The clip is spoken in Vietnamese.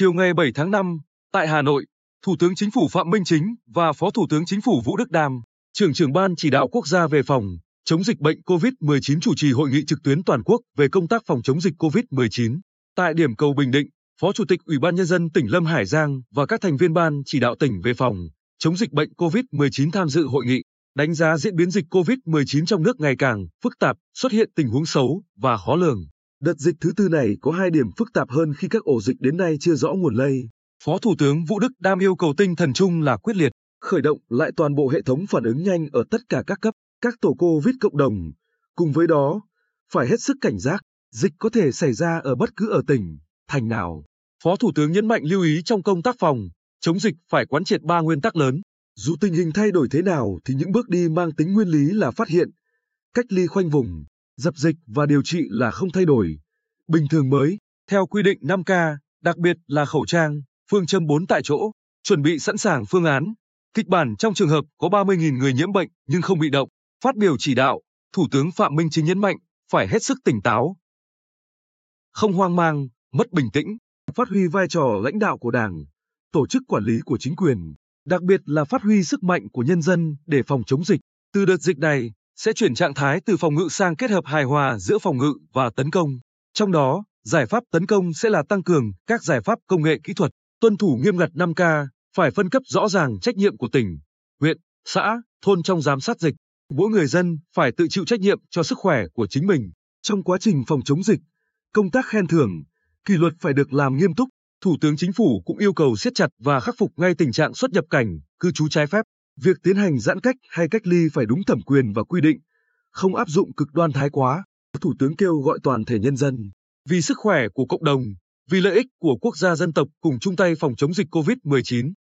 Chiều ngày 7 tháng 5, tại Hà Nội, Thủ tướng Chính phủ Phạm Minh Chính và Phó Thủ tướng Chính phủ Vũ Đức Đam, trưởng trưởng ban chỉ đạo quốc gia về phòng chống dịch bệnh COVID-19 chủ trì hội nghị trực tuyến toàn quốc về công tác phòng chống dịch COVID-19. Tại điểm cầu Bình Định, Phó Chủ tịch Ủy ban Nhân dân tỉnh Lâm Hải Giang và các thành viên ban chỉ đạo tỉnh về phòng chống dịch bệnh COVID-19 tham dự hội nghị, đánh giá diễn biến dịch COVID-19 trong nước ngày càng phức tạp, xuất hiện tình huống xấu và khó lường. Đợt dịch thứ tư này có hai điểm phức tạp hơn khi các ổ dịch đến nay chưa rõ nguồn lây. Phó Thủ tướng Vũ Đức Đam yêu cầu tinh thần chung là quyết liệt, khởi động lại toàn bộ hệ thống phản ứng nhanh ở tất cả các cấp, các tổ COVID cộng đồng. Cùng với đó, phải hết sức cảnh giác, dịch có thể xảy ra ở bất cứ ở tỉnh, thành nào. Phó Thủ tướng nhấn mạnh lưu ý trong công tác phòng, chống dịch phải quán triệt ba nguyên tắc lớn. Dù tình hình thay đổi thế nào thì những bước đi mang tính nguyên lý là phát hiện, cách ly khoanh vùng, dập dịch và điều trị là không thay đổi. Bình thường mới, theo quy định 5K, đặc biệt là khẩu trang, phương châm 4 tại chỗ, chuẩn bị sẵn sàng phương án, kịch bản trong trường hợp có 30.000 người nhiễm bệnh nhưng không bị động. Phát biểu chỉ đạo, Thủ tướng Phạm Minh Chính nhấn mạnh phải hết sức tỉnh táo, không hoang mang, mất bình tĩnh, phát huy vai trò lãnh đạo của Đảng, tổ chức quản lý của chính quyền, đặc biệt là phát huy sức mạnh của nhân dân để phòng chống dịch. Từ đợt dịch này, sẽ chuyển trạng thái từ phòng ngự sang kết hợp hài hòa giữa phòng ngự và tấn công. Trong đó, giải pháp tấn công sẽ là tăng cường các giải pháp công nghệ kỹ thuật, tuân thủ nghiêm ngặt 5K, phải phân cấp rõ ràng trách nhiệm của tỉnh, huyện, xã, thôn trong giám sát dịch. Mỗi người dân phải tự chịu trách nhiệm cho sức khỏe của chính mình. Trong quá trình phòng chống dịch, công tác khen thưởng, kỷ luật phải được làm nghiêm túc. Thủ tướng Chính phủ cũng yêu cầu siết chặt và khắc phục ngay tình trạng xuất nhập cảnh, cư trú trái phép. Việc tiến hành giãn cách hay cách ly phải đúng thẩm quyền và quy định, không áp dụng cực đoan thái quá. Thủ tướng kêu gọi toàn thể nhân dân vì sức khỏe của cộng đồng, vì lợi ích của quốc gia dân tộc cùng chung tay phòng chống dịch COVID-19.